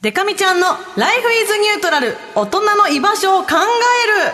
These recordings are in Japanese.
デカミちゃんのライフイズニュートラル大人の居場所を考え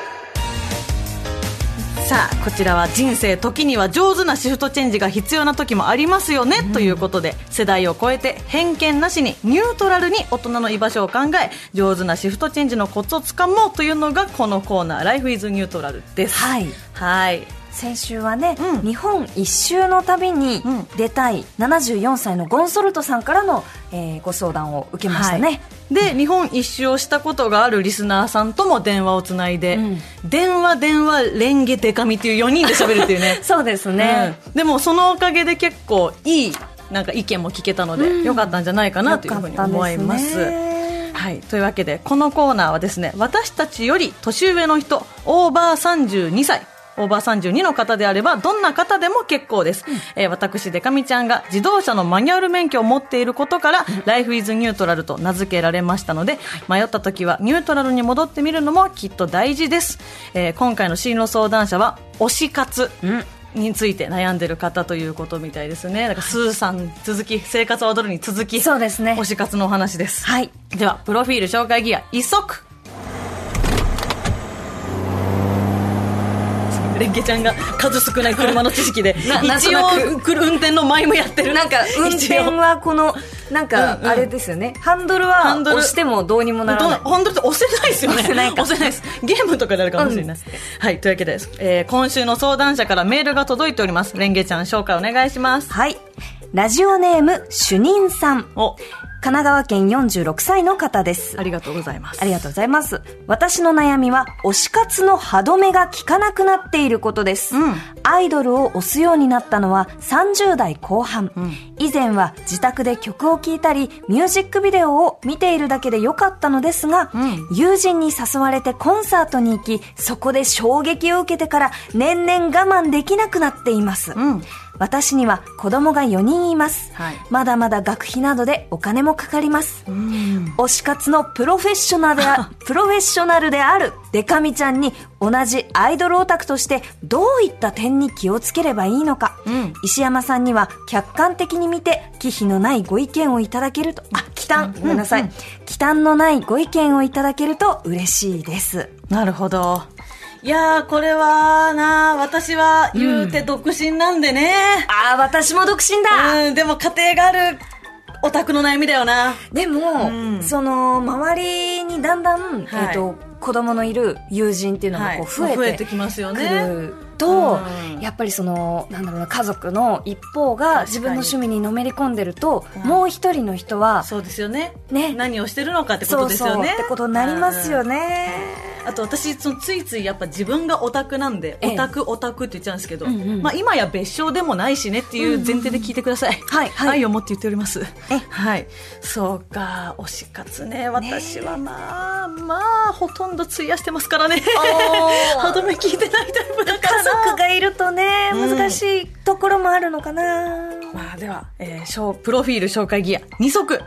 る。さあこちらは人生時には上手なシフトチェンジが必要な時もありますよね、ということで世代を超えて偏見なしにニュートラルに大人の居場所を考え上手なシフトチェンジのコツをつかもうというのがこのコーナーライフイズニュートラルです。はい。はい先週はね、うん。日本一周の旅にうん。出たい74歳のゴンソルトさんからの、えーご相談を受けましたね、で日本一周をしたことがあるリスナーさんとも電話をつないで、うん。電話電話レンゲデカミっていう4人で喋るっていうね。そうですね、うん。でもそのおかげで結構いいなんか意見も聞けたので、うん。よかったんじゃないかなというふうに思います。はい、というわけでこのコーナーはですね私たちより年上の人オーバー32歳オーバー32の方であればどんな方でも結構です、えー私デカミちゃんが自動車のマニュアル免許を持っていることから、ライフイズニュートラルと名付けられましたので、迷った時はニュートラルに戻ってみるのもきっと大事です、えー今回の進路相談者は推し活、うん。について悩んでる方ということみたいですね。だからスーさん続き、生活を踊るに続き、そうですね。推し活のお話です。はい。では、プロフィール紹介ギア、一足レンゲちゃんが数少ない車の知識で、一応、くる運転の前もやってる。なんか運転はこのなんかうんうんあれですよね、ハンドルはハンドル押してもどうにもならないど本当に押せないですよね。押せないか押せないです。ゲームとかであるかもしれない。はい、というわけで、えー今週の相談者からメールが届いております。レンゲちゃん紹介お願いします。はいラジオネーム主任さんお、神奈川県46歳の方ですありがとうございます。ありがとうございます。私の悩みは、推し活の歯止めが効かなくなっていることです。うんアイドルを推すようになったのは30代後半。以前は自宅で曲を聴いたり、ミュージックビデオを見ているだけでよかったのですが、うん友人に誘われてコンサートに行き、そこで衝撃を受けてから年々我慢できなくなっています。うん。私には子供が4人います。はいまだまだ学費などでお金もかかります。うん。推し活のプロフェッショナルであ プロフェッショナルであるデカミちゃんに同じアイドルオタクとしてどういった点に気をつければいいのか、うん石山さんには客観的に見て忌避のないご意見をいただけるとあ忌憚ごめんなさい、うん忌憚のないご意見をいただけると嬉しいですなるほど。いやー、これはな、私は言うて独身なんでね。ああ私も独身だ、うん、でも家庭があるオタクの悩みだよな。でも、うんその周りにだんだん、はいえっと子供のいる友人っていうのがこうはい増えて,、増えてきますよくね。ると、うん。やっぱりそのなんだろうな家族の一方が自分の趣味にのめり込んでると、うん。もう一人の人はそうですよね。ね。何をしてるのかってことですよね。ってことになりますよね、あと私そのついついやっぱ自分がオタクなんで、ええ。オタクオタクって言っちゃうんですけど、うんうんまあ今や別称でもないしねっていう前提で聞いてください、はいはい。愛を持って言っております。え。はい。そうか推し活ね。私はまあ、まあほとんど費やしてますからね。歯止め聞いてないタイプだから。家族がいるとねうん。難しいところもあるのかな、まあでは、えー、ショープロフィール紹介ギア2足。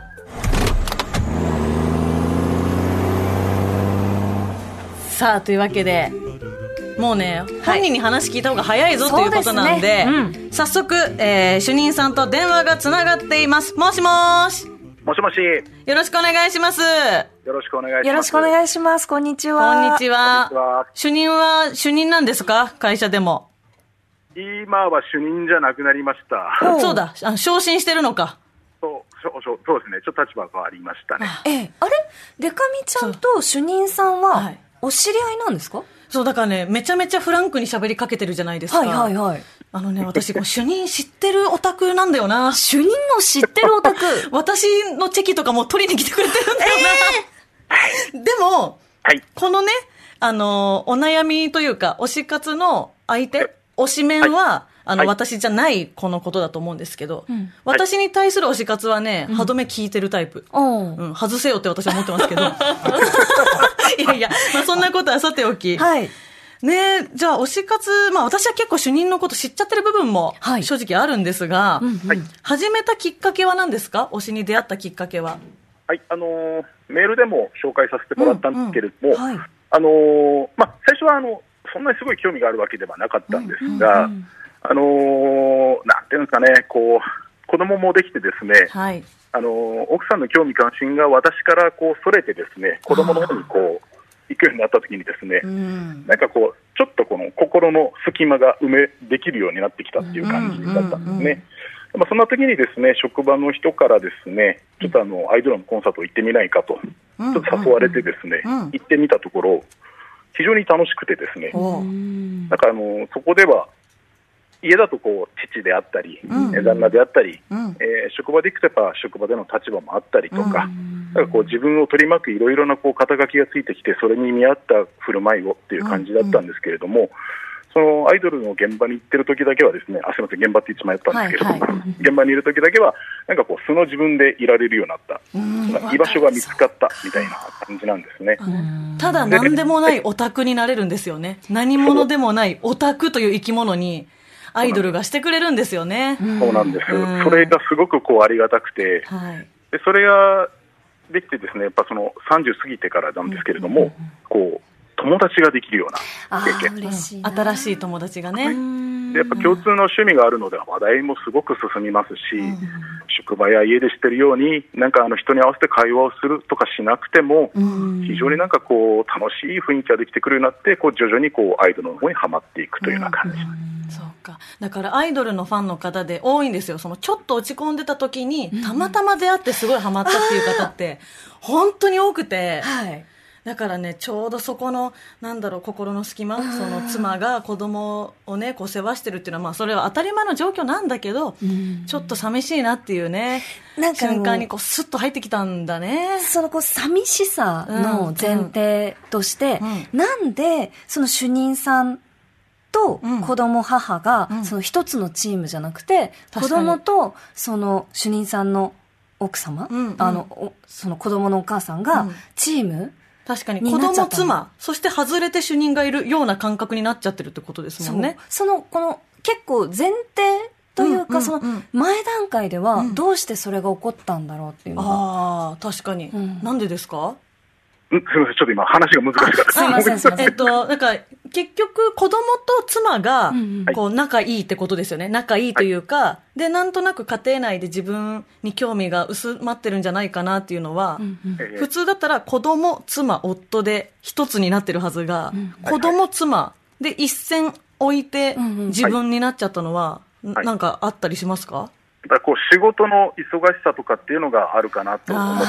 さあというわけでもうね、本人に話聞いた方が早いぞということなんでそうですね。早速、えー主任さんと電話がつながっています。もしもーしもしもし、よろしくお願いします。よろしくお願いします。よろしくお願いします。こんにちは。こんにちは。こんにちは。主任は主任なんですか？会社でも。今は主任じゃなくなりました。おそうだ。あの昇進してるのか。そうそうそうそうですね。ちょっと立場が変わりましたね。ええ。あれ？デカミちゃんと主任さんははい。お知り合いなんですか？そうだからねめちゃめちゃフランクに喋りかけてるじゃないですか。はいはいはいあのね、私、こう主任知ってるオタクなんだよな。主任の知ってるオタク？私のチェキとかも取りに来てくれてるんだよな。でも、はい。このね、あの、お悩みというか、推し活の相手、推し面は、あの、はい私じゃない子のことだと思うんですけど、ん私に対する推し活はね、歯止め効いてるタイプ。おううん、外せよって私は思ってますけど。いやいや、まあそんなことはさておき。はいねえ、じゃあ推し活、まあ私は結構主任のこと知っちゃってる部分もはい正直あるんですが、うんうんはい始めたきっかけは何ですか？推しに出会ったきっかけは。はい。あのーメールでも紹介させてもらったんですけれども、はいあのーまあ、最初はあの、そんなにすごい興味があるわけではなかったんですが、うんあのーなんていうんですかね、こう、子供もできてですね、はい。あの奥さんの興味関心が私からこうそれてですね子供の方にこう行くようになった時にですね、うん。なんかこうちょっとこの心の隙間が埋めできるようになってきたっていう感じだったんですうんうんうん。ね。まあ、そんな時にですね職場の人からですねちょっとあのアイドルのコンサート行ってみないかと、うんちょっと誘われてですね、うん。行ってみたところ非常に楽しくてですね、おう。なんかあのそこでは家だとこう父であったり、うん。え旦那であったり、うん。えー職場で行くとやっぱ職場での立場もあったりとか、なん。かこう自分を取り巻くいろいろなこう肩書きがついてきて、それに見合った振る舞いをっていう感じだったんですけれども、そのアイドルの現場に行ってる時だけはですね、あすみません、現場って言ってしまったんですけれども、はい。は現場にいる時だけは、なんかこう素の自分でいられるようになった、うん。居場所が見つかったみたいな感じなんですね。ただ何でもないオタクになれるんですよね。何者でもないオタクという生き物にアイドルがしてくれるんですよね。そうなんです、うんそれがすごくこうありがたくて、はい。でそれができてですね、やっぱその30過ぎてからなんですけれども、こう友達ができるようなあ経験ー。嬉しいな。新しい友達がね。でやっぱ共通の趣味があるので話題もすごく進みますし、職場や家でしてるようになんかあの人に合わせて会話をするとかしなくても、非常になんかこう楽しい雰囲気ができてくるようになってこう徐々にこうアイドルの方にはまっていくというような感じ、そうか。だからアイドルのファンの方で多いんですよ。そのちょっと落ち込んでた時に、たまたま出会ってすごいハマったっていう方って、本当に多くて。はい。だからね、ちょうどそこの、なんだろう、心の隙間、その妻が子供をね、こう世話してるっていうのは、まあそれは当たり前の状況なんだけど、ちょっと寂しいなっていうね、なんか瞬間にこうスッと入ってきたんだね。そのこう寂しさの前提として、うなんでその主任さんとうん。子供母がうん。その一つのチームじゃなくて、子供とその主任さんの奥様、うん。うん。あのおその子供のお母さんがうん。チーム、確かに。子供、妻、そして外れて主任がいるような感覚になっちゃってるってことですもんね。そのこの結構前提というか、うんうんうん。その前段階ではうん。どうしてそれが起こったんだろうっていうのが、ああ、確かに、うん。なんでですか？うんすみませんちょっと今話が難しかった。すいませんすいません。えっと、なんか、結局、子供と妻がこう、仲いいってことですよね。仲いいというか、で、なんとなく家庭内で自分に興味が薄まってるんじゃないかなっていうのは、うんうん。ええ。普通だったら子供、妻、夫で一つになってるはずが、子供、妻で一線置いて自分になっちゃったのは、はい。なんかあったりしますか？やっぱこう仕事の忙しさとかっていうのがあるかなと思って。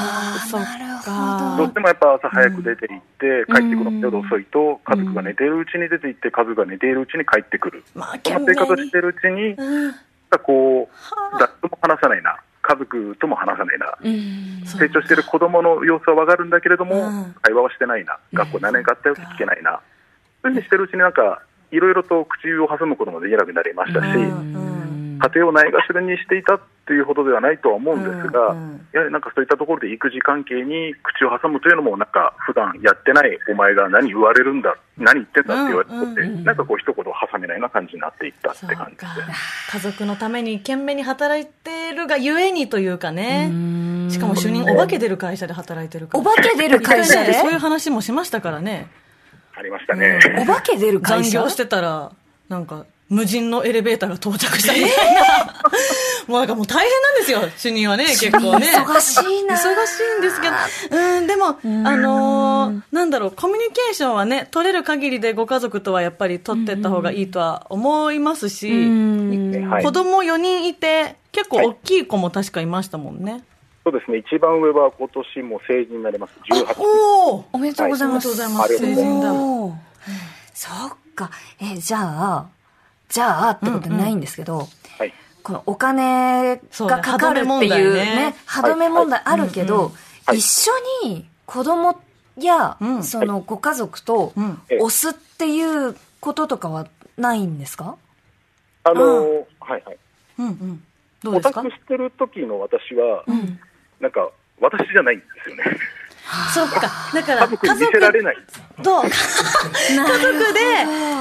ど。うしてもやっぱ朝早く出て行って、帰ってくるの夜遅いと、家族が寝ているうちに出て行って、家族が寝ているうちに帰ってくる。まあ、その懸命に生活をしているうちに、うんこう、誰とも話さないな、家族とも話さないな、うん。成長している子供の様子はわかるんだけれども、うん。会話はしてないな、学校何年かあったよって聞けないな、そういうふうにしてるうちになんか、いろいろと口を挟むこともできなくなりましたし、うん。うん家庭をないがしろにしていたっていうほどではないとは思うんですが、うんうんやはりなんかそういったところで育児関係に口を挟むというのも、なんか普段やってないお前が何言われるんだ、何言ってんだって言われて、うんうんなんかこう一言挟めないような感じになっていったって感じです。家族のために懸命に働いてるがゆえにというかね。しかも主任お化け出る会社で働いてるから。お化け出る会社？でそういう話もしましたからね。ありましたね。お化け出る会社？残業してたら、なんか、無人のエレベーターが到着したみたいな。もうなんかもう大変なんですよ、主任はね、結構ね。忙しいな忙しいんですけど、うん、でも、あのーなんだろう、コミュニケーションはね、取れる限りでご家族とはやっぱり取ってった方がいいとは思いますし、はい。子供4人いて、結構大きい子も確かいましたもんね。そうですね、一番上は今年も成人になります、18歳。おおおめでとうございます。おめでとうござい。ますありがとうございます。成人だ。そっか。え、じゃあ、じゃあってことないんですけど、はい。このお金がかかるって歯止め問題。い。うねね、歯止め問題あるけど、はい。一緒に子供や、うん。そのご家族と押すっていうこととかはないんですか？あのーはいはい。うんうん。どうオですか？タクしてる時の私は、ん。なんか、私じゃないんですよね。そっか。だから、家族に見せられない。と、家族で、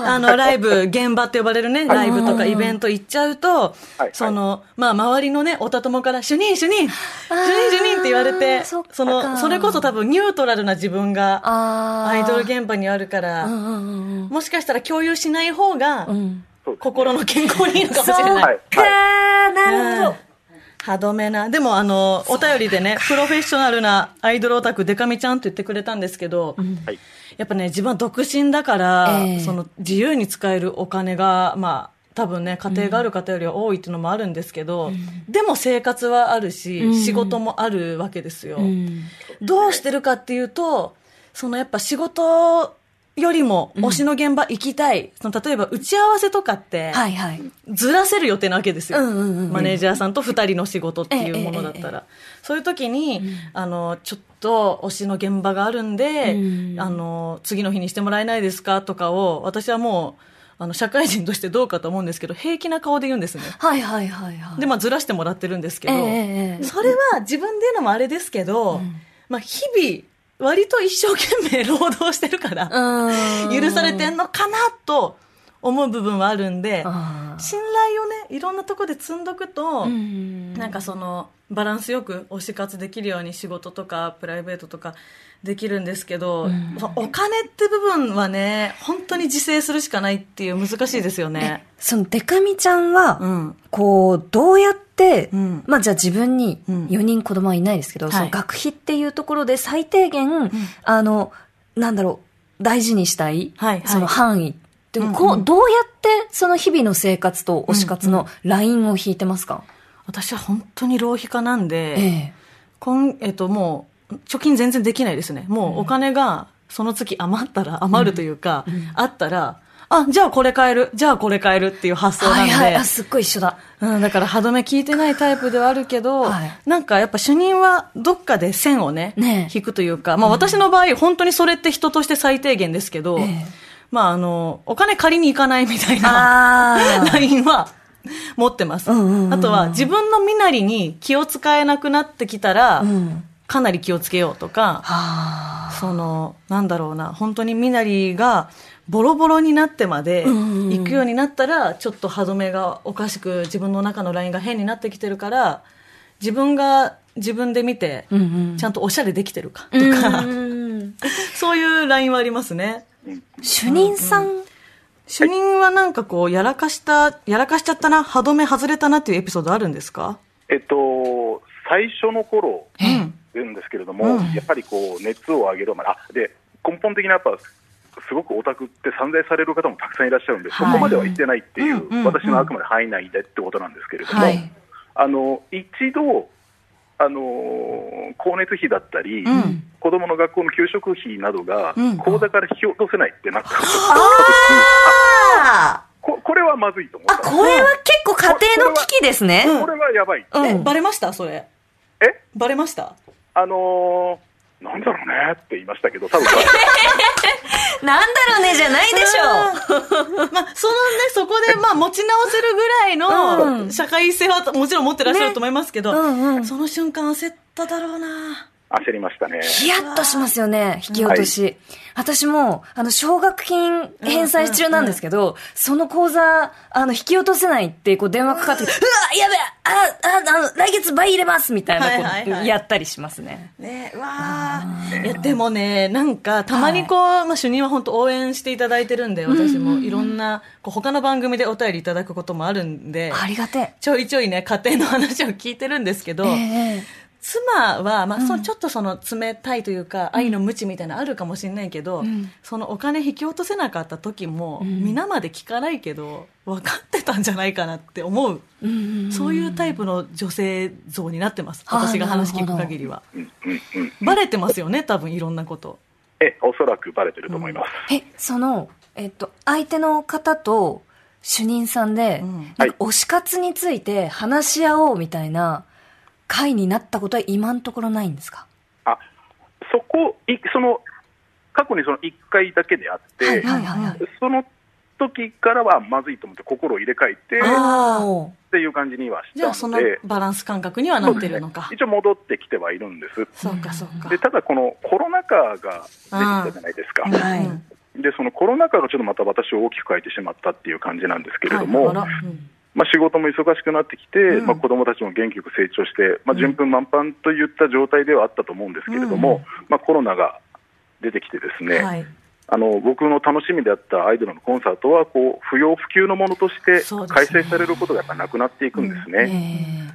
あの、ライブ、現場って呼ばれるね、ライブとかイベント行っちゃうとはい、その、まあ、周りのね、おたともから、主任、主任、主任、主任って言われて、その、それこそ多分ニュートラルな自分が、あアイドル現現場にあるから、もしかしたら共有しない方が心の健康にいいのかもしれない。はい。かなるほど。歯止めな。でも、あの、お便りでね、プロフェッショナルなアイドルオタク、デカミちゃんって言ってくれたんですけど、はい。やっぱね、自分は独身だから、ええその、自由に使えるお金が、まあ、多分ね、家庭がある方よりは多いっていうのもあるんですけど、でも生活はあるし、うん仕事もあるわけですよ。うんどうしてるかっていうと、そのやっぱ仕事よりも推しの現場行きたい。その例えば打ち合わせとかって、はいはい。ずらせる予定なわけですよ。うんうんうんうんマネージャーさんと二人の仕事っていうものだったら。そういう時に、あの、ちょっと推しの現場があるんで、うんあの、次の日にしてもらえないですかとかを、私はもう、あの、社会人としてどうかと思うんですけど、平気な顔で言うんですね。はいはいはいはい。で、まあ、ずらしてもらってるんですけど、ええええそれは自分で言うのもあれですけど、まあ、日々、割と一生懸命 労働してるから、うん。許されてんのかなと思う部分はあるんで、信頼をね、いろんなとこで積んどくと、うんなんかその、バランスよく推し活できるように仕事とかプライベートとかできるんですけど、ん。そのお金って部分はね、本当に自制するしかないっていう難しいですよね。そのデカミちゃんは、うん。こう、どうやって、うん。まあじゃあ自分にうん。4人子供はいないですけど、はい。その学費っていうところで最低限、あの、なんだろう、大事にしたい、はいはい。その範囲。でもこう、うんうんどうやってその日々の生活と推し活のラインを引いてますか、私は本当に浪費家なんで、ええ。今、えっと、もう、貯金全然できないですね。もうお金が、その月余ったら、余るというか、あったら、あ、じゃあこれ買える、じゃあこれ買えるっていう発想なんで、はいはい、あ、すっごい一緒だ。うん、だから歯止め効いてないタイプではあるけど、はい。なんかやっぱ主任はどっかで線をね、ねえ。引くというか、まあ私の場合、本当にそれって人として最低限ですけど、ええまああの、お金借りに行かないみたいな、あラインは持ってます。あとは自分の身なりに気を使えなくなってきたら、うん。かなり気をつけようとか、はその、なんだろうな、本当に身なりがボロボロになってまで行くようになったら、ちょっと歯止めがおかしく、自分の中のラインが変になってきてるから、自分が自分で見て、ちゃんとおしゃれできてるかとあ。か、うん そういうラインはありますね。主任さん、主任はなんかこう、やらかした、やらかしちゃったな、歯止め外れたなっていうエピソードあるんですか？えっと、最初の頃うん。なんですけれども、うん。やっぱりこう熱を上げるまで、あで根本的なやっぱ、すごくオタクって散財される方もたくさんいらっしゃるんで、はい。そこまでは言ってないっていう、うんうんうん。私のあくまで範囲内でってことなんですけれども、はい。あの一度、あの光熱費だったり、うん。子供の学校の給食費などがうん。口座から引き落とせないってなった。時に、あここれはまずいと思っあ、たこれは結構家庭の危機ですね。うんこれはやばい、え、うん。バレました？それ。え？バレました？あのーなんだろうねって言いましたけど、多分 なんだろうねじゃないでしょう。まあ、そのね、そこで、まあ、持ち直せるぐらいうんの社会性はもちろん持ってらっしゃると思いますけど、うんうんその瞬間焦っただろうな。焦りましたね。ヒヤッとしますよね、引き落とし。私も、あの、奨学金返済中なんですけど、その口座、あの、引き落とせないって、こう電話かかってきて、うわやべえあ、あ、あの、来月倍入れますみたいな、こはいはいはいう、やったりしますね。ねうわーいや、でもね、なんか、たまにこう、まあ、主任は本当応援していただいてるんで、私もいろんな、こう他の番組でお便りいただくこともあるんで、ありがてちょいちょいね、家庭の話を聞いてるんですけど、え。ええ妻は、まあ、そうちょっとその冷たいというか、愛の無知みたいなのあるかもしれないけど、ん。そのお金引き落とせなかった時も、ん。皆まで聞かないけど分かってたんじゃないかなって思う、うんうんそういうタイプの女性像になってます。私が話聞く限りは。うんうんうんバレてますよね多分いろんなこと。え、おそらくバレてると思います。え、その、えっと、相手の方と主任さんで、うん。なんか推し活について話し合おうみたいな会になったことは今のところないんですか？あそこ、いその過去にその1回だけであって、はいはいはいはい。その時からはまずいと思って、心を入れ替えてっていう感じにはしじゃあそのバランス感覚にはなってるのか。一応戻ってきてはいるんです。そうかそうか。でただ、このコロナ禍が出てきたじゃないですか、はい。うんでそのコロナ禍がちょっとまた私を大きく変えてしまったっていう感じなんですけれども、はいまあ、仕事も忙しくなってきて、うん。まあ、子どもたちも元気よく成長して、まあ、順風満帆といった状態ではあったと思うんですけれども、うん。まあ、コロナが出てきてですね、はい。あの僕の楽しみであったアイドルのコンサートはこう不要不急のものとして開催されることがやっぱなくなっていくんですね。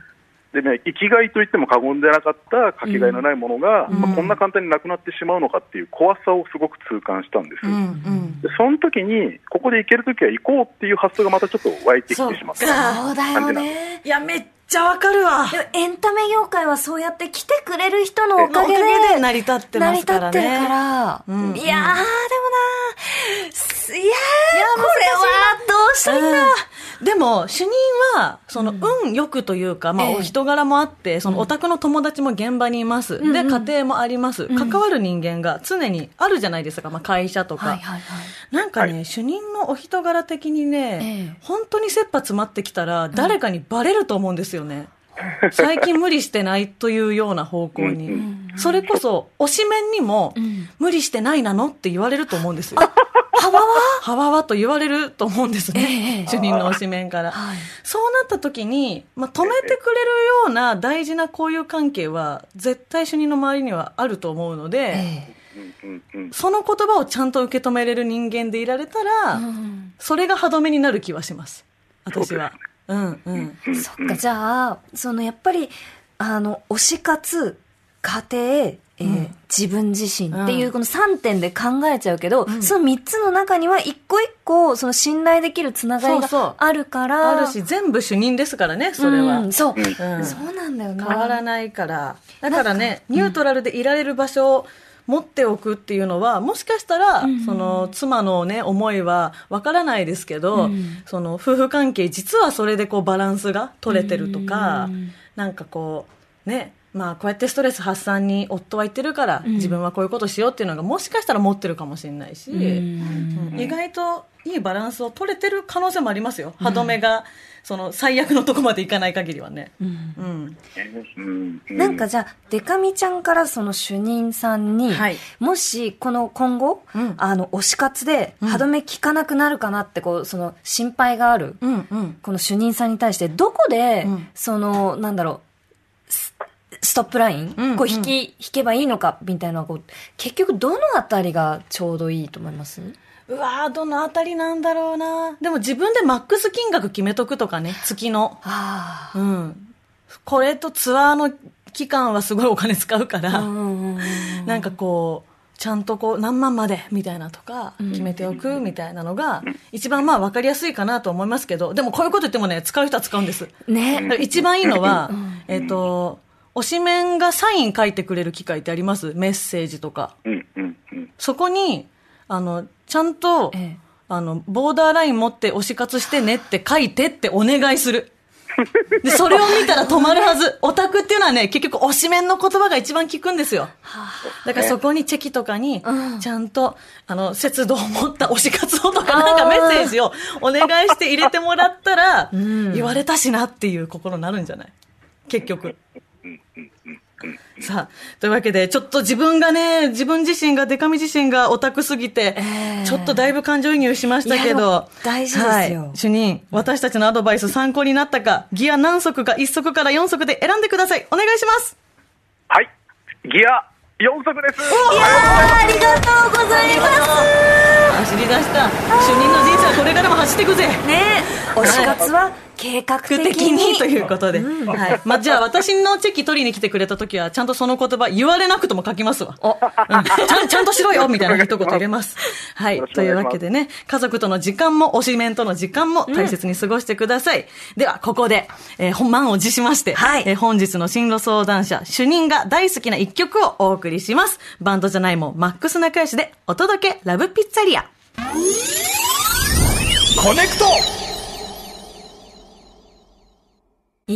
えでね、生きがいと言っても過言でなかったかけがえのないものが、うんまあこんな簡単になくなってしまうのかっていう怖さをすごく痛感したんです。うんうん。でその時に、ここで行けるときは行こうっていう発想がまたちょっと湧いてきてしまった。そうだよね。いや、めっちゃわかるわ。エンタメ業界はそうやって来てくれる人のおかげで、おかげで成り立ってますからね成り立ってるから。うんいやー、でもなすいやー、これはどうしたらいいんだ。うんでも、主任は、その、運よくというか、まあ、ええお人柄もあって、その、お宅の友達も現場にいます。んで、家庭もあります。関わる人間が常にあるじゃないですか、まあ、会社とか。はいはいはい。なんかね、は主任のお人柄的にね、ええ本当に切羽詰まってきたら、誰かにバレると思うんですよね。最近無理してないというような方向に。うんそれこそ、推しメンにも、ん無理してないなの？って言われると思うんですよ。は？わわは？わわと言われると思うんですえね。え主任の推しメンから。はいそうなった時に、まあ、止めてくれるような大事な交友関係は、絶対主任の周りにはあると思うので、えうんうんうんその言葉をちゃんと受け止めれる人間でいられたら、えうんそれが歯止めになる気はします。私は。うんうん。うんそっか、じゃあ、そのやっぱり、あの、推し活、家庭、えーうん。自分自身っていううん。この3点で考えちゃうけど、その3つの中には一個一個その信頼できるつながりがあるから。あるし、全部主任ですからね、それは。うんそう、うん。そうなんだよな。変わらないから。だからね、ニュートラルでいられる場所を持っておくっていうのは、もしかしたら、うん。その、妻のね、思いはわからないですけど、うん。その、夫婦関係、実はそれでこう、バランスが取れてるとか、うん。なんかこう、ね、まあ、こうやってストレス発散に夫は言ってるから、うん自分はこういうことしようっていうのが、もしかしたら持ってるかもしれないし、意外といいバランスを取れてる可能性もありますよ。歯止めが、その、最悪のとこまでいかない限りはね。うんうん。うんうんなんかじゃあ、デカミちゃんからその主任さんに、はいもしこの今後、うんあの、推し活でうん歯止め効かなくなるかなって、こう、その心配がある、うんうん。この主任さんに対して、どこで、うんその、なんだろう、スストップライン、うんこう引き、引けばいいのか、みたいな、こう、結局どのあたりがちょうどいいと思います？うわーどのあたりなんだろうな。でも自分でマックス金額決めとくとかね、月の。あうん。これとツアーの期間はすごいお金使うから、なんかこう、ちゃんとこう何万までみたいなとか決めておくみたいなのが一番まあ分かりやすいかなと思いますけど、でもこういうこと言ってもね、使う人は使うんです。だね。一番いいのは、えっと、推しメンがサイン書いてくれる機会ってあります？メッセージとか。うんうんうんそこに、あの、ちゃんと、ええあの、ボーダーライン持って推し活してねって書いてってお願いする。で、それを見たら止まるはず。オタクっていうのはね、結局推しメンの言葉が一番効くんですよ。だからそこにチェキとかにうん、ちゃんと、あの、節度を持った推し活をとか、なんかメッセージをお願いして入れてもらったら、ん言われたしなっていう心になるんじゃない？結局。さあ、というわけで、ちょっと自分がね、自分自身が、デカミ自身がオタクすぎて、ええちょっとだいぶ感情移入しましたけども、大事ですよはい、主任、私たちのアドバイス参考になったか、ギア何足か1足から4足で選んでください。お願いします。はい。ギア4足です。いやーありがとうございます。走り出した。主任の人生はこれからも走っていくぜ。ね推し活は計画的的に。にということで。はい。まあ、じゃあ私のチェキ取りに来てくれた時は、ちゃんとその言葉言われなくとも書きますわ。お、うんちゃん、ちゃんとしろよみたいな一言入れます。はいというわけでね、家族との時間も、推しメンとの時間も大切に過ごしてください。では、ここで、えー本満を持しまして、はいえー本日の進路相談者、主任が大好きな一曲をお送りします。バンドじゃないもん、マックス仲良しで、お届け、ラブピッツァリア。コネクト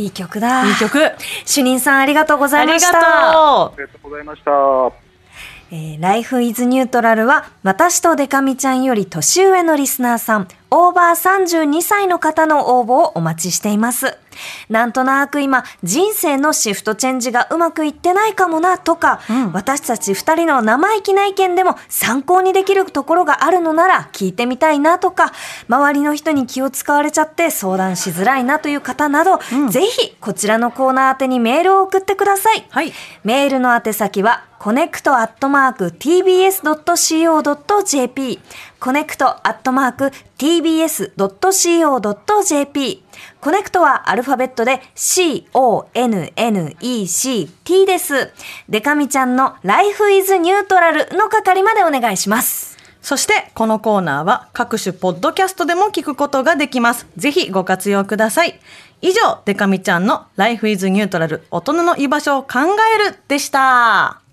いい曲だ。いい曲。主任さんありがとうございました。がとう。ありがとうございました。えー、Life is Neutral は、私とデカミちゃんより年上のリスナーさん、オーバー32歳の方の応募をお待ちしています。なんとなく今、人生のシフトチェンジがうまくいってないかもなとか、うん私たち二人の生意気な意見でも参考にできるところがあるのなら聞いてみたいなとか、周りの人に気を使われちゃって相談しづらいなという方など、うんぜひこちらのコーナー宛てにメールを送ってください。はい。メールの宛先は、コネクトアットマーク tbs.co.jp、コネクトアットマーク tbs.co.jp コネクトはアルファベットで c-o-n-n-e-c-t です。でか美ちゃんの Life is Neutral の係までお願いします。そして、このコーナーは各種ポッドキャストでも聞くことができます。ぜひご活用ください。以上、デカミちゃんの Life is Neutral 大人の居場所を考えるでした。